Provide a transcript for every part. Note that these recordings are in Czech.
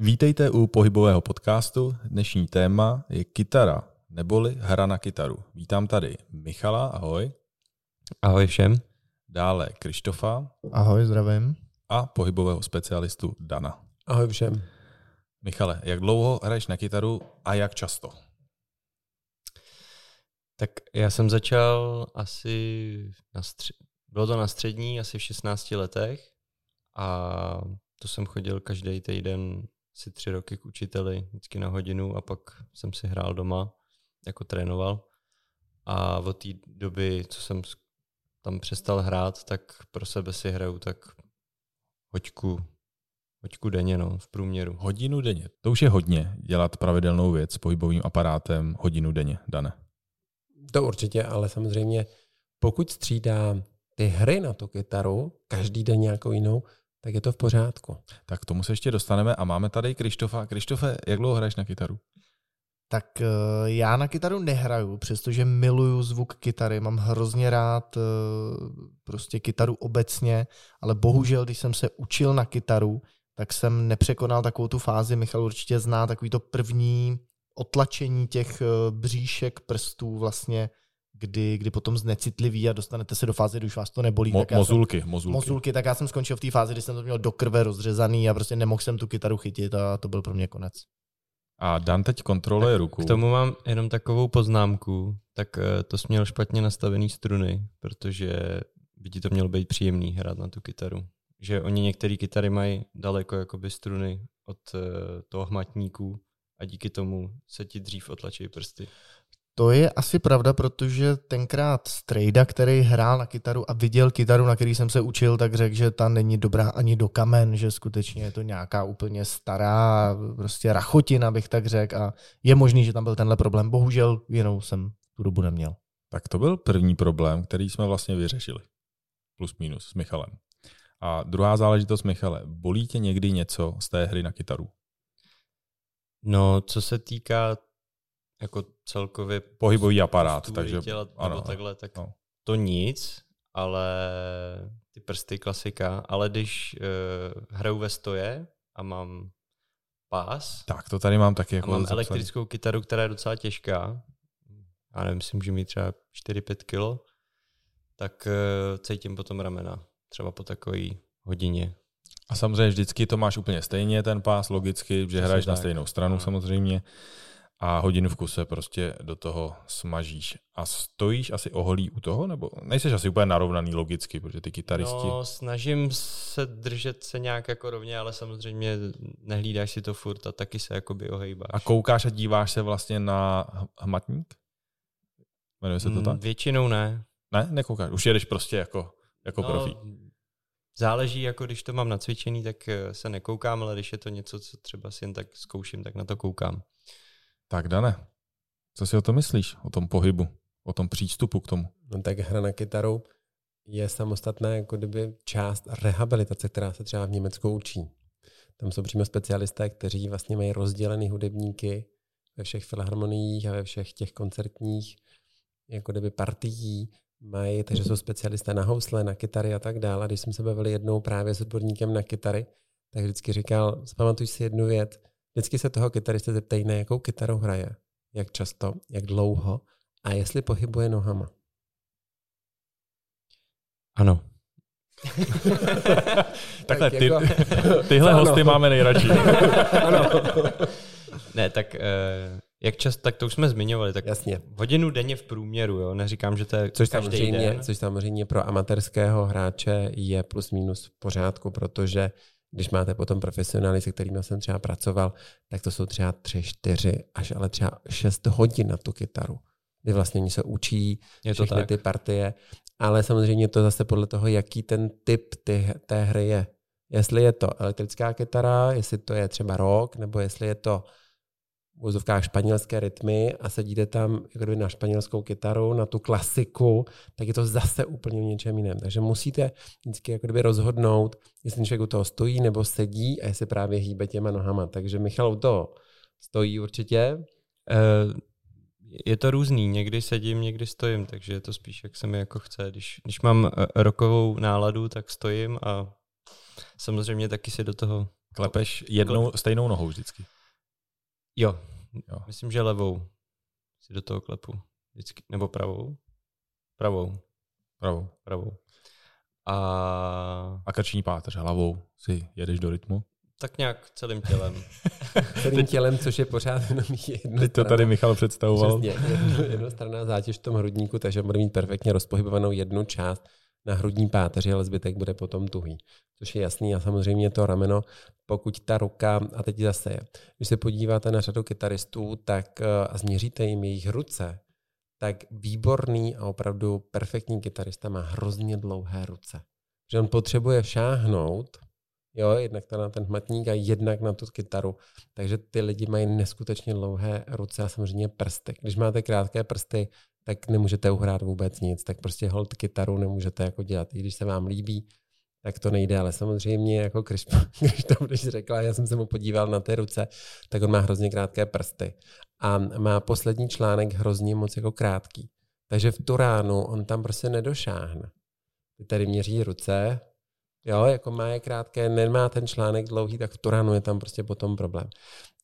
Vítejte u pohybového podcastu. Dnešní téma je kytara, neboli hra na kytaru. Vítám tady Michala, ahoj. Ahoj všem. Dále Krištofa. Ahoj, zdravím. A pohybového specialistu Dana. Ahoj všem. Michale, jak dlouho hraješ na kytaru a jak často? Tak já jsem začal asi na stři- bylo to na střední, asi v 16 letech a to jsem chodil každý týden si tři roky k učiteli, vždycky na hodinu a pak jsem si hrál doma, jako trénoval. A od té doby, co jsem tam přestal hrát, tak pro sebe si hraju tak hoďku, hoďku denně, no, v průměru. Hodinu denně. To už je hodně, dělat pravidelnou věc s pohybovým aparátem hodinu denně, Dane. To určitě, ale samozřejmě pokud střídá ty hry na tu kytaru, každý den nějakou jinou, tak je to v pořádku. Tak k tomu se ještě dostaneme a máme tady Krištofa. Krištofe, jak dlouho hraješ na kytaru? Tak eh, já na kytaru nehraju, přestože miluju zvuk kytary, mám hrozně rád eh, prostě kytaru obecně, ale bohužel, když jsem se učil na kytaru, tak jsem nepřekonal takovou tu fázi, Michal určitě zná takový to první otlačení těch eh, bříšek prstů vlastně kdy, kdy potom znecitliví a dostanete se do fáze, kdy už vás to nebolí. Mo- tak já mozulky, jsem, mozulky. Mozulky, tak já jsem skončil v té fázi, kdy jsem to měl do krve rozřezaný a prostě nemohl jsem tu kytaru chytit a to byl pro mě konec. A Dan teď kontroluje tak ruku. K tomu mám jenom takovou poznámku, tak eh, to směl špatně nastavený struny, protože by ti to mělo být příjemný hrát na tu kytaru. Že oni některé kytary mají daleko jakoby struny od uh, toho hmatníku a díky tomu se ti dřív otlačí prsty. To je asi pravda, protože tenkrát Strejda, který hrál na kytaru a viděl kytaru, na který jsem se učil, tak řekl, že ta není dobrá ani do kamen, že skutečně je to nějaká úplně stará prostě rachotina, bych tak řekl a je možný, že tam byl tenhle problém. Bohužel jinou jsem tu dobu neměl. Tak to byl první problém, který jsme vlastně vyřešili. Plus minus s Michalem. A druhá záležitost, Michale, bolí tě někdy něco z té hry na kytaru? No, co se týká jako celkově pohybový aparát, takže těla, ano, nebo takhle, tak no. to nic, ale ty prsty klasika, ale když uh, hraju ve stoje a mám pás, tak to tady mám taky jako a mám zapsaný. elektrickou kytaru, která je docela těžká, já nevím, myslím, že mi třeba 4-5 kilo, tak uh, cítím potom ramena, třeba po takový hodině. A samozřejmě vždycky to máš úplně stejně, ten pás, logicky, že hraješ na stejnou stranu no. samozřejmě a hodinu v kuse prostě do toho smažíš. A stojíš asi oholí u toho, nebo nejseš asi úplně narovnaný logicky, protože ty kytaristi... No, snažím se držet se nějak jako rovně, ale samozřejmě nehlídáš si to furt a taky se jakoby ohejbáš. A koukáš a díváš se vlastně na hmatník? Jmenuje se to tak? Většinou ne. Ne, nekoukáš. Už jedeš prostě jako, jako no, profi. Záleží, jako když to mám nacvičený, tak eh, se nekoukám, ale když je to něco, co třeba si jen tak zkouším, tak na to koukám. Tak Dane, co si o tom myslíš, o tom pohybu, o tom přístupu k tomu? No tak hra na kytaru je samostatná jako kdyby část rehabilitace, která se třeba v Německu učí. Tam jsou přímo specialisté, kteří vlastně mají rozdělený hudebníky ve všech filharmoniích a ve všech těch koncertních jako kdyby partií mají, takže jsou specialisté na housle, na kytary a tak dále. Když jsme se bavili jednou právě s odborníkem na kytary, tak vždycky říkal, zpamatuj si jednu věc, Vždycky se toho kytaristy zeptají, na jakou kytaru hraje, jak často, jak dlouho a jestli pohybuje nohama. Ano. Takhle, ty, jako... tyhle ano. hosty máme nejradši. ano. ne, tak uh, jak často, tak to už jsme zmiňovali, tak Jasně. hodinu denně v průměru, jo, neříkám, že to je což každý samozřejmě, den. Což samozřejmě pro amatérského hráče je plus minus v pořádku, protože když máte potom profesionály, se kterými jsem třeba pracoval, tak to jsou třeba tři, čtyři, až ale třeba šest hodin na tu kytaru, kdy vlastně oni se učí je to všechny tak. ty partie, ale samozřejmě to zase podle toho, jaký ten typ ty, té hry je. Jestli je to elektrická kytara, jestli to je třeba rock, nebo jestli je to v úzovkách španělské rytmy a sedíte tam jako kdyby na španělskou kytaru, na tu klasiku, tak je to zase úplně v něčem jiném. Takže musíte vždycky jako kdyby rozhodnout, jestli člověk u toho stojí nebo sedí a jestli právě hýbe těma nohama. Takže Michal u toho stojí určitě. Je to různý, někdy sedím, někdy stojím, takže je to spíš, jak se mi jako chce. Když, když mám rokovou náladu, tak stojím a samozřejmě taky si do toho Klepeš jednou stejnou nohou vždycky. Jo, Jo. myslím, že levou si do toho klepu. Vždycky. Nebo pravou? Pravou, Pravou. pravou. A A krční páteř hlavou si jedeš do rytmu. tak nějak celým tělem. Celým tělem, což je pořád jenom jedna Teď to tady Michal představoval. Přesně, jedno, jednostranná zátěž v tom hrudníku, takže bude mít perfektně rozpohybovanou jednu část na hrudní páteři, ale zbytek bude potom tuhý. Což je jasný a samozřejmě to rameno, pokud ta ruka, a teď zase je, když se podíváte na řadu kytaristů tak, eh, a změříte jim jejich ruce, tak výborný a opravdu perfektní kytarista má hrozně dlouhé ruce. Že on potřebuje šáhnout, jo, jednak na ten hmatník a jednak na tu kytaru. Takže ty lidi mají neskutečně dlouhé ruce a samozřejmě prsty. Když máte krátké prsty, tak nemůžete uhrát vůbec nic, tak prostě hold kytaru nemůžete jako dělat. I když se vám líbí, tak to nejde, ale samozřejmě jako když, když to budeš řekla, já jsem se mu podíval na ty ruce, tak on má hrozně krátké prsty a má poslední článek hrozně moc jako krátký. Takže v tu ránu on tam prostě nedošáhne. Ty tady měří ruce, jo, jako má je krátké, nemá ten článek dlouhý, tak v tu ránu je tam prostě potom problém.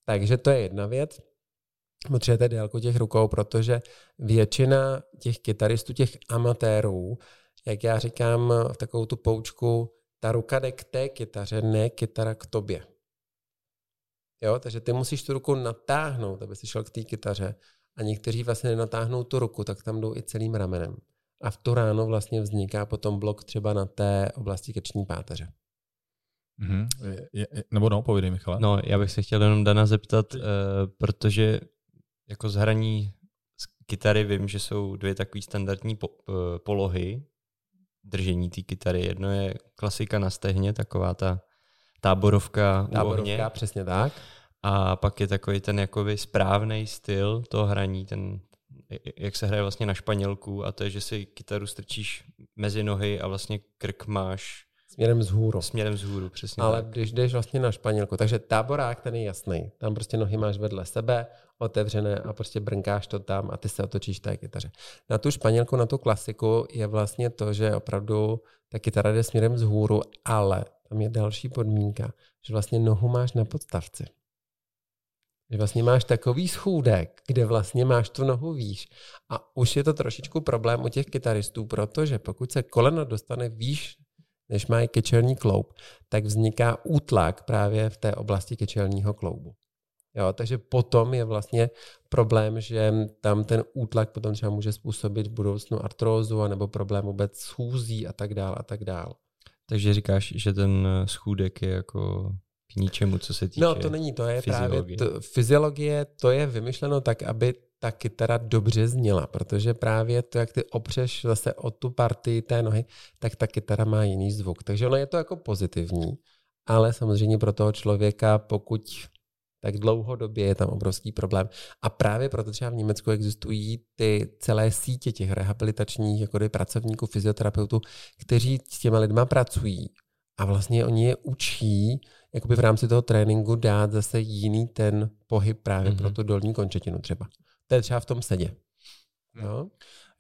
Takže to je jedna věc. Potřebujete délku těch rukou, protože většina těch kytaristů, těch amatérů, jak já říkám v takovou tu poučku, ta ruka jde k té kytaře, ne kytara k tobě. Jo, takže ty musíš tu ruku natáhnout, aby si šel k té kytaře. A někteří vlastně nenatáhnou tu ruku, tak tam jdou i celým ramenem. A v tu ráno vlastně vzniká potom blok třeba na té oblasti krční páteře. Mhm. Je, je, nebo no, povídej Michale. No, já bych se chtěl jenom Dana zeptat, uh, protože jako z hraní z kytary vím, že jsou dvě takové standardní po, uh, polohy držení té kytary. Jedno je klasika na stehně, taková ta táborovka, Táborovka, u ohně. přesně tak. A pak je takový ten jakoby správný styl toho hraní, ten, jak se hraje vlastně na španělku a to je, že si kytaru strčíš mezi nohy a vlastně krk máš Směrem vzhůru. směrem vzhůru, přesně Ale tak. když jdeš vlastně na Španělku, takže táborák ten je jasný. Tam prostě nohy máš vedle sebe, otevřené a prostě brnkáš to tam a ty se otočíš té kytaře. Na tu Španělku, na tu klasiku je vlastně to, že opravdu ta kytara jde směrem vzhůru, ale tam je další podmínka, že vlastně nohu máš na podstavci. Že vlastně máš takový schůdek, kde vlastně máš tu nohu výš. A už je to trošičku problém u těch kytaristů, protože pokud se koleno dostane výš, než mají kečelní kloub, tak vzniká útlak právě v té oblasti kečelního kloubu. Jo, takže potom je vlastně problém, že tam ten útlak potom třeba může způsobit v budoucnu artrózu nebo problém vůbec schůzí a tak dál a tak dál. Takže říkáš, že ten schůdek je jako k ničemu, co se týče No to není, to je fyziologie. právě, to, fyziologie, to je vymyšleno tak, aby ta kytara dobře zněla, protože právě to, jak ty opřeš zase o tu partii té nohy, tak ta kytara má jiný zvuk. Takže ono je to jako pozitivní, ale samozřejmě pro toho člověka, pokud tak dlouhodobě je tam obrovský problém. A právě proto třeba v Německu existují ty celé sítě těch rehabilitačních jako pracovníků, fyzioterapeutů, kteří s těma lidma pracují a vlastně oni je učí jakoby v rámci toho tréninku dát zase jiný ten pohyb právě mm-hmm. pro tu dolní končetinu třeba. To je třeba v tom sedě. No?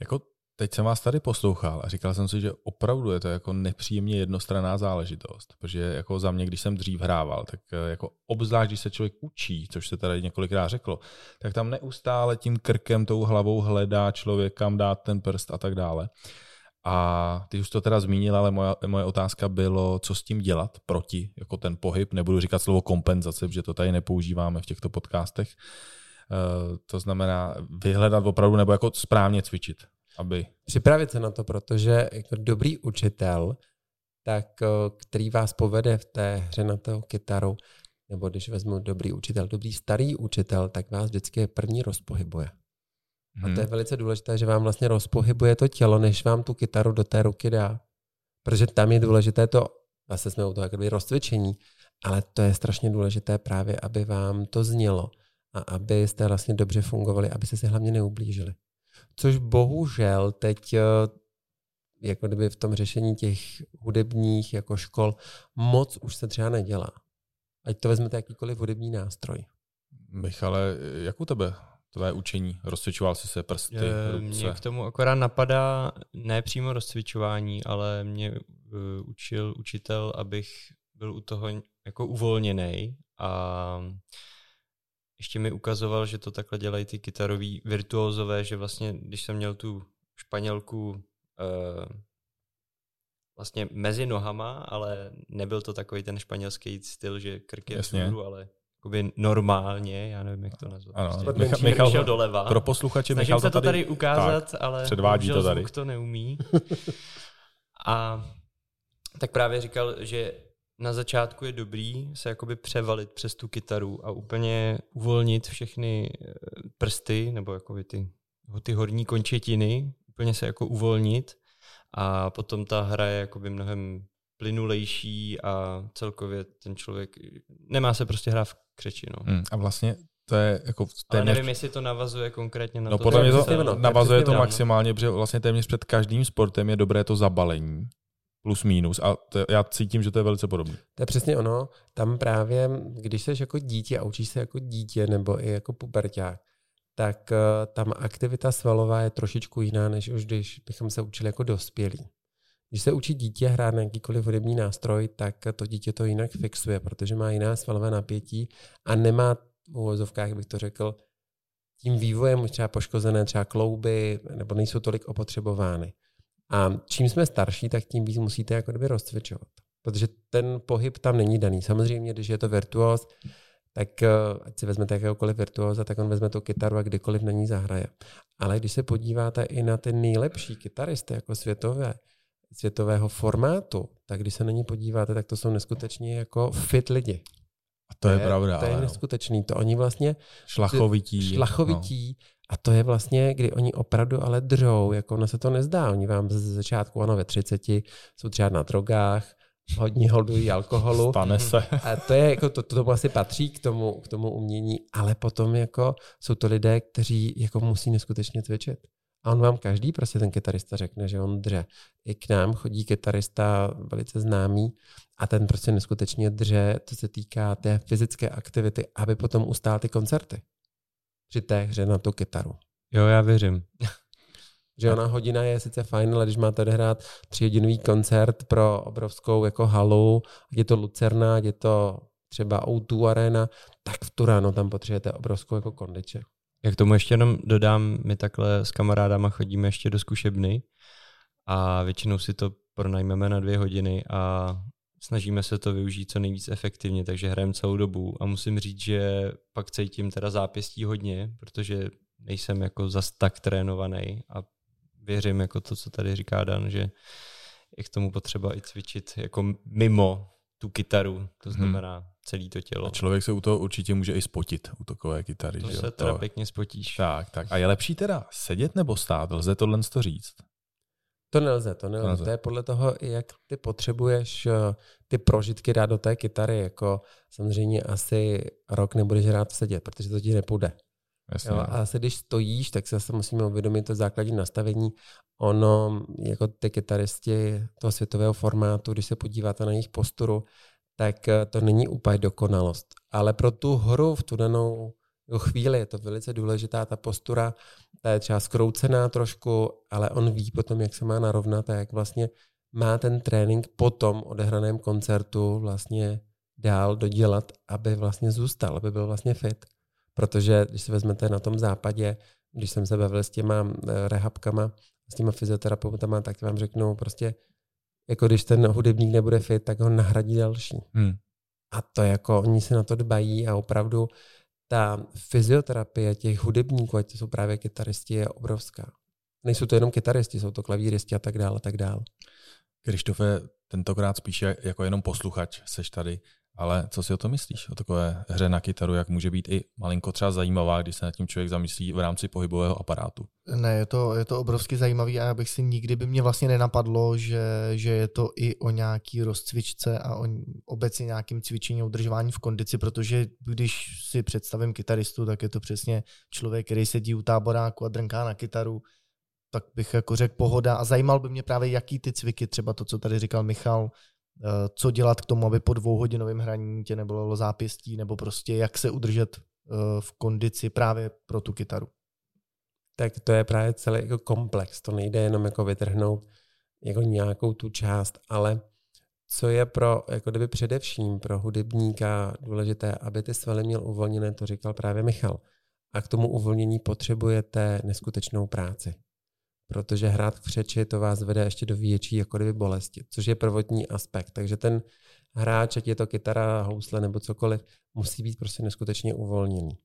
Jako teď jsem vás tady poslouchal a říkal jsem si, že opravdu je to jako nepříjemně jednostranná záležitost, protože jako za mě, když jsem dřív hrával, tak eh, jako obzvlášť, když se člověk učí, což se tady několikrát řeklo, tak tam neustále tím krkem, tou hlavou hledá člověk, kam dát ten prst a tak dále. A ty už to teda zmínil, ale moje, moje otázka bylo, co s tím dělat proti, jako ten pohyb. Nebudu říkat slovo kompenzace, protože to tady nepoužíváme v těchto podcastech. Uh, to znamená vyhledat opravdu nebo jako správně cvičit, aby... Připravit se na to, protože jako dobrý učitel, tak eh, který vás povede v té hře na toho kytaru, nebo když vezmu dobrý učitel, dobrý starý učitel, tak vás vždycky první rozpohybuje. A Mhm. to je velice důležité, že vám vlastně rozpohybuje to tělo, než vám tu kytaru do té ruky dá. Protože tam je důležité to, zase jsme u toho jakoby rozcvičení, ale to je strašně důležité právě, aby vám to znělo a abyste vlastně dobře fungovali, aby se si hlavně neublížili. Což bohužel teď eh, jako kdyby v tom řešení těch hudebních jako škol moc už se třeba nedělá. Ať to vezmete jakýkoliv hudební nástroj. Michale, jak u tebe tvé učení? Rozcvičoval jsi se prsty, Eh, ruce? Mě k tomu akorát napadá ne přímo rozcvičování, ale mě uh, učil učitel, abych byl u toho jako uvolněný a ještě mi ukazoval, že to takhle dělají ty kytaroví virtuózové, že vlastně, když jsem měl tu španělku uh, vlastně mezi nohama, ale nebyl to takový ten španělský styl, že krk je vzhůru, ale jakoby normálně, já nevím, jak to nazvat. Ano, prostě Michal, Michal šel doleva. Pro posluchače Snažím Michal se to tady, tady ukázat, tak, ale předvádí to tady. zvuk to neumí. A tak právě říkal, že na začátku je dobrý se jakoby převalit přes tu kytaru a úplně uvolnit všechny eh, prsty nebo jakoby ty, ty horní končetiny, úplně se jako uvolnit a potom ta hra je jakoby mnohem plynulejší a celkově ten člověk nemá se prostě hrát v křeči. No. Hmm, a vlastně to je jako téměř... Ale nevím, jestli to navazuje konkrétně na no, to. podle mě to, to navazuje to maximálně, protože vlastně téměř před každým sportem je dobré to zabalení plus minus a to, já cítím, že to je velice podobné. To je přesně ono. Tam právě, když jsi jako dítě a učíš se jako dítě nebo i jako puberták, tak uh, tam aktivita svalová je trošičku jiná, než už když bychom se učili jako dospělí. Když se učí dítě hrát na jakýkoliv hudební nástroj, tak to dítě to jinak fixuje, protože má jiná svalové napětí a nemá v uvozovkách, bych to řekl, tím vývojem už třeba poškozené třeba klouby, nebo nejsou tolik opotřebovány. A čím jsme starší, tak tím víc musíte jako kdyby rozcvičovat. Protože ten pohyb tam není daný. Samozřejmě, když je to virtuos, tak eh, ať si vezmete jakéhokoliv virtuóza, tak on vezme tu kytaru a kdykoliv na ní zahraje. Ale když se podíváte i na ty nejlepší kytaristy jako světové, světového formátu, tak když se na ní podíváte, tak to jsou neskutečně jako fit lidi. A to, to je, je pravda. To je neskutečný. To oni vlastně šlachovití. Šlachovití. A to je vlastně, kdy oni opravdu ale držou, jako ono se to nezdá. Oni vám ze začátku, ano, ve 30 jsou třeba na drogách, hodně holdují alkoholu. Stane se. A to je jako, to, to, to asi patří k tomu, k tomu umění, ale potom jako jsou to lidé, kteří jako musí neskutečně cvičit. A on vám každý prostě ten kytarista řekne, že on dře. I k nám chodí kytarista velice známý a ten prostě neskutečně dře, co se týká té fyzické aktivity, aby potom ustál ty koncerty. Při té hře na tu kytaru. Jo, já věřím. Že ona hodina je sice fajn, ale když máte odehrát tříhodinový koncert pro obrovskou jako halu, ať je to Lucerna, ať je to třeba O2 Arena, tak v tu ráno tam potřebujete obrovskou jako kondiče. Jak tomu ještě jenom dodám, my takhle s kamarádama chodíme ještě do zkušebny a většinou si to pronajmeme na dvě hodiny a snažíme se to využít co nejvíc efektivně, takže hrajeme celou dobu a musím říct, že pak cítím teda zápěstí hodně, protože nejsem jako zas tak trénovaný a věřím jako to, co tady říká Dan, že je k tomu potřeba i cvičit jako mimo tu kytaru, to mhm. znamená hmm. celé to tělo. A člověk se u toho určitě může i spotit, u takové kytary. To že se teda to... pěkně spotíš. Tak, tak. A je lepší teda sedět nebo stát? Lze tohle to říct? To nelze, to nelze. nelze. To je podle toho, jak ty potřebuješ eh, ty prožitky dát do té kytary. Jako samozřejmě asi rok nebudeš rád sedět, protože to ti nepůjde. Jasně. Jo, a asi když stojíš, tak se zase musíme uvědomit to základní nastavení. Ono, jako ty kytaristi toho světového formátu, když se podíváte na jejich posturu, tak eh, to není úplně dokonalost. Ale pro tu hru v tu danou chvíli je to velice důležitá, ta postura, ta je třeba skroucená trošku, ale on ví potom, jak se má narovnat a jak vlastně má ten trénink po tom odehraném koncertu vlastně dál dodělat, aby vlastně zůstal, aby byl vlastně fit. Protože když si vezmete na tom západě, když jsem se bavil s těma eh, rehabkama, s těma fyzioterapeutama, tak vám řeknou prostě, jako když ten hudebník nebude fit, tak ho nahradí další. Hmm. A to jako, oni se na to dbají a opravdu ta fyzioterapie těch hudebníků, ať to jsou právě kytaristi, je obrovská. Nejsou to jenom kytaristi, jsou to klavíristi a tak dále, a tak dále. Krištofe, tentokrát spíše jako jenom posluchač seš tady. Ale co si o to myslíš? O takové hře na kytaru, jak může být i malinko třeba zajímavá, když se nad tím člověk zamyslí v rámci pohybového aparátu? Ne, je to, je to obrovsky zajímavý a já bych si nikdy by mě vlastně nenapadlo, že, že je to i o nějaký rozcvičce a o obecně nějakým cvičení udržování v kondici, protože když si představím kytaristu, tak je to přesně člověk, který sedí u táboráku a drnká na kytaru, tak bych jako řekl pohoda a zajímal by mě právě, jaký ty cviky, třeba to, co tady říkal Michal, co dělat k tomu, aby po dvouhodinovém hraní tě nebolelo zápěstí, nebo prostě jak se udržet eh, v kondici právě pro tu kytaru. Tak to je právě celý jako komplex, to nejde jenom jako vytrhnout jako nějakou tu část, ale co je pro, jako kdyby především pro hudebníka důležité, aby ty svaly měl uvolněné, to říkal právě Michal. A k tomu uvolnění potřebujete neskutečnou práci. Protože hrát v křeči to vás vede ještě do větší jako bolesti, což je prvotní aspekt. Takže ten hráč, ať je to kytara, housle nebo cokoliv, musí být prostě neskutečně uvolněný.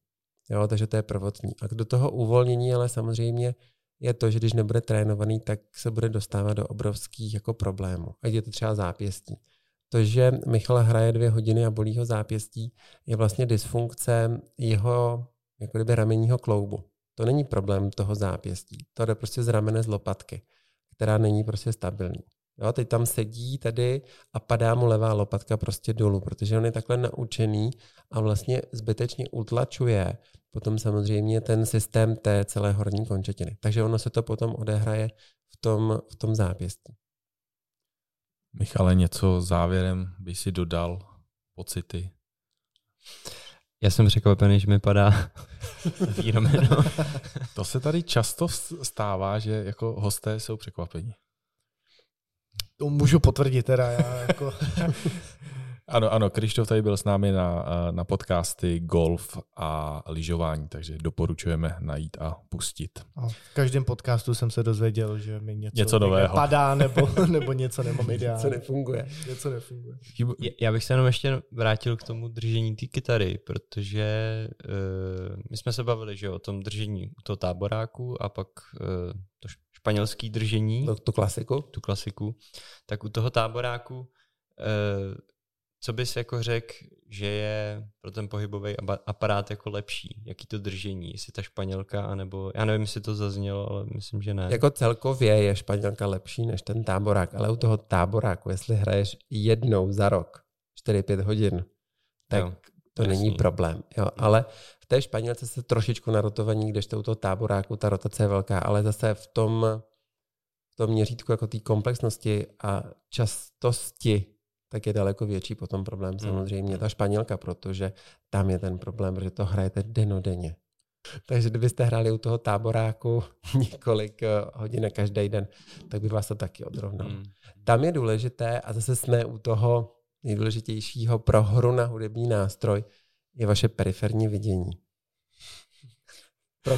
Jo, takže to je prvotní. A do toho uvolnění ale samozřejmě je to, že když nebude trénovaný, tak se bude dostávat do obrovských jako problémů. Ať je to třeba zápěstí. To, že Michal hraje dvě hodiny a bolí ho zápěstí, je vlastně dysfunkce jeho jako kdyby ramenního kloubu. To není problém toho zápěstí. To jde prostě z ramene z lopatky, která není prostě stabilní. Jo, teď tam sedí tady a padá mu levá lopatka prostě dolů, protože on je takhle naučený a vlastně zbytečně utlačuje potom samozřejmě ten systém té celé horní končetiny. Takže ono se to potom odehraje v tom, v tom zápěstí. Michale, něco závěrem by si dodal pocity? Já jsem překvapený, že mi padá výromeno. to se tady často stává, že jako hosté jsou překvapení. To můžu potvrdit teda. Já jako... Ano, ano, Krištof tady byl s námi na, na podcasty golf a lyžování, takže doporučujeme najít a pustit. A v každém podcastu jsem se dozvěděl, že mi něco, něco nového. padá nebo, nebo něco nemám ideálně. Něco nefunguje. Něco nefunguje. Já bych se jenom ještě vrátil k tomu držení té kytary, protože uh, my jsme se bavili že o tom držení u toho táboráku a pak uh, to španělský držení. To, tu klasiku. Tu klasiku. Tak u toho táboráku uh, co bys jako řekl, že je pro ten pohybový aparát jako lepší? Jaký to držení? Jestli ta španělka, anebo já nevím, jestli to zaznělo, ale myslím, že ne. Jako celkově je španělka lepší než ten táborák, ale u toho táboráku, jestli hraješ jednou za rok, 4-5 hodin, tak jo, to jasný. není problém. Jo, ale v té španělce se trošičku na rotovaní, když to u toho táboráku ta rotace je velká, ale zase v tom, v tom měřítku jako té komplexnosti a častosti tak je daleko větší potom problém hmm. samozřejmě ta Španělka, protože tam je ten problém, protože to hrajete denodenně. Takže kdybyste hráli u toho táboráku několik eh, hodin každý den, tak by vás to taky odrovnalo. Hmm. Tam je důležité, a zase jsme u toho nejdůležitějšího pro hru na hudební nástroj, je vaše periferní vidění.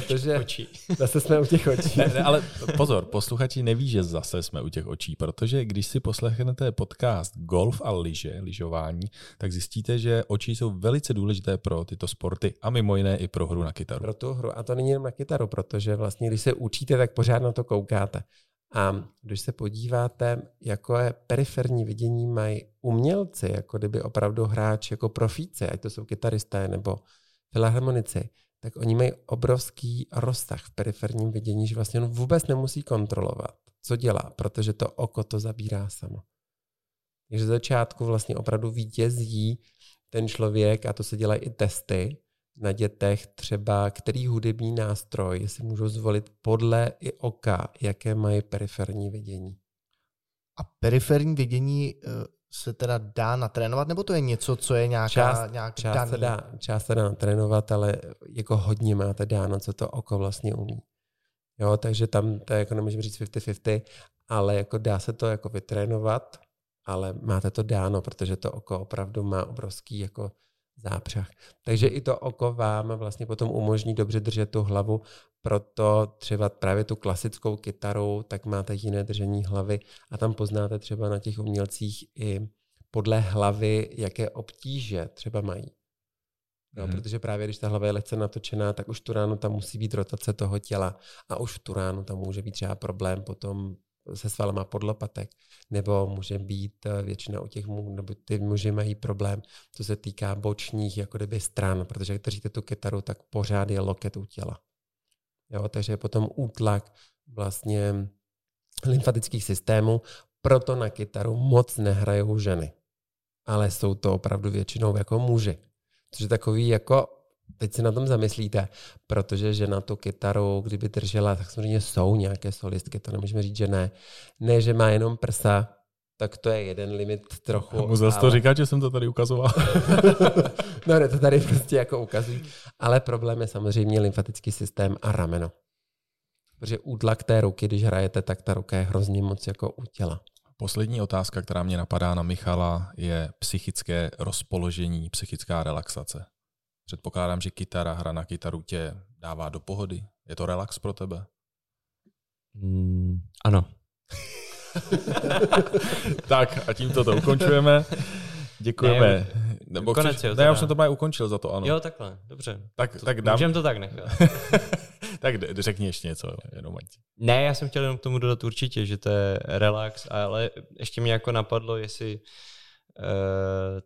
Protože očí. zase jsme u těch očí. Ne, ne, ale pozor, posluchači neví, že zase jsme u těch očí, protože když si poslechnete podcast Golf a lyže, lyžování, tak zjistíte, že oči jsou velice důležité pro tyto sporty a mimo jiné i pro hru na kytaru. Pro tu hru. A to není jen na kytaru, protože vlastně, když se učíte, tak pořád na to koukáte. A když se podíváte, jako je periferní vidění mají umělci, jako kdyby opravdu hráč jako profíci, ať to jsou kytaristé nebo filharmonici, tak oni mají obrovský rozsah v periferním vidění, že vlastně on vůbec nemusí kontrolovat, co dělá, protože to oko to zabírá samo. Takže začátku vlastně opravdu vítězí ten člověk, a to se dělají i testy na dětech, třeba který hudební nástroj si můžou zvolit podle i oka, jaké mají periferní vidění. A periferní vidění eh, se teda dá natrénovat, nebo to je něco, co je nějaká, část, nějak část daný? Se dá, část se dá natrénovat, ale jako hodně máte dáno, co to oko vlastně umí. Jo, takže tam to je, jako nemůžeme říct 50-50, ale jako dá se to jako vytrénovat, ale máte to dáno, protože to oko opravdu má obrovský jako zápřah. Takže i to oko vám vlastně potom umožní dobře držet tu hlavu, proto třeba právě tu klasickou kytaru, tak máte jiné držení hlavy a tam poznáte třeba na těch umělcích i podle hlavy, jaké obtíže třeba mají. No, hmm. Protože právě když ta hlava je lehce natočená, tak už tu ránu tam musí být rotace toho těla a už v tu ránu tam může být třeba problém potom se svalama podlopatek, nebo může být eh, většina u těch mužů, nebo ty muži mají problém, co se týká bočních jako kdyby stran, protože když držíte tu kytaru, tak pořád je loket u těla. Jo, takže je potom útlak vlastně lymfatických systémů, proto na kytaru moc nehrajou ženy. Ale jsou to opravdu většinou jako muži. Což je takový jako teď si na tom zamyslíte, protože že na tu kytaru, kdyby držela, tak samozřejmě jsou nějaké solistky, to nemůžeme říct, že ne. Ne, že má jenom prsa, tak to je jeden limit trochu. Můžu ale... to říkat, že jsem to tady ukazoval. no ne, to tady prostě jako ukazují. Ale problém je samozřejmě lymfatický systém a rameno. Protože útlak té ruky, když hrajete, tak ta ruka je hrozně moc jako u těla. Poslední otázka, která mě napadá na Michala, je psychické rozpoložení, psychická relaxace. Předpokládám, že kytara, hra na kytaru tě dává do pohody. Je to relax pro tebe? Mm, ano. tak a tímto to ukončujeme. Děkujeme. Ne, Nebo konec, chceš, jo, ne, já už jsem to právě ukončil za to, ano. Jo, takhle, dobře. Tak, to, tak dám... Můžeme to tak nechat. tak řekni ještě něco, jenom ať. Ne, já jsem chtěl jenom k tomu dodat určitě, že to je relax, ale ještě mě jako napadlo, jestli Uh,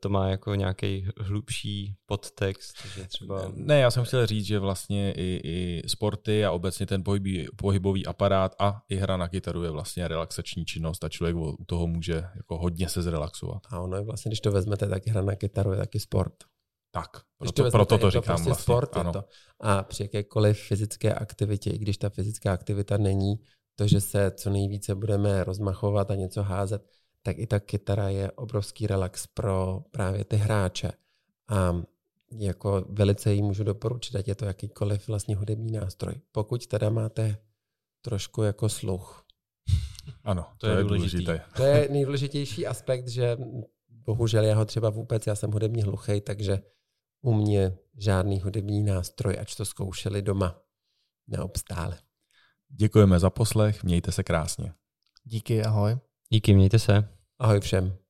to má jako nějaký hlubší podtext, že třeba... Ne, já jsem chtěl říct, že vlastně i, i sporty a obecně ten pohybí, pohybový aparát a i hra na kytaru je vlastně relaxační činnost a člověk u toho může jako hodně se zrelaxovat. A ono je vlastně, když to vezmete, tak hra na kytaru je taky sport. Tak, proto to, vezmete, proto to říkám to prostě vlastně. Sport ano. to. A při jakékoliv fyzické aktivitě, i když ta fyzická aktivita není to, že se co nejvíce budeme rozmachovat a něco házet, tak i ta kytara je obrovský relax pro právě ty hráče. A jako velice jí můžu doporučit, ať je to jakýkoliv vlastně hudební nástroj. Pokud teda máte trošku jako sluch. Ano, to, to je, je důležité. To je nejdůležitější aspekt, že bohužel já ho třeba vůbec, já jsem hudební hluchý, takže u mě žádný hudební nástroj, ač to zkoušeli doma, neobstále. Děkujeme za poslech, mějte se krásně. Díky, ahoj. Díky, mějte se. Ahoj všem.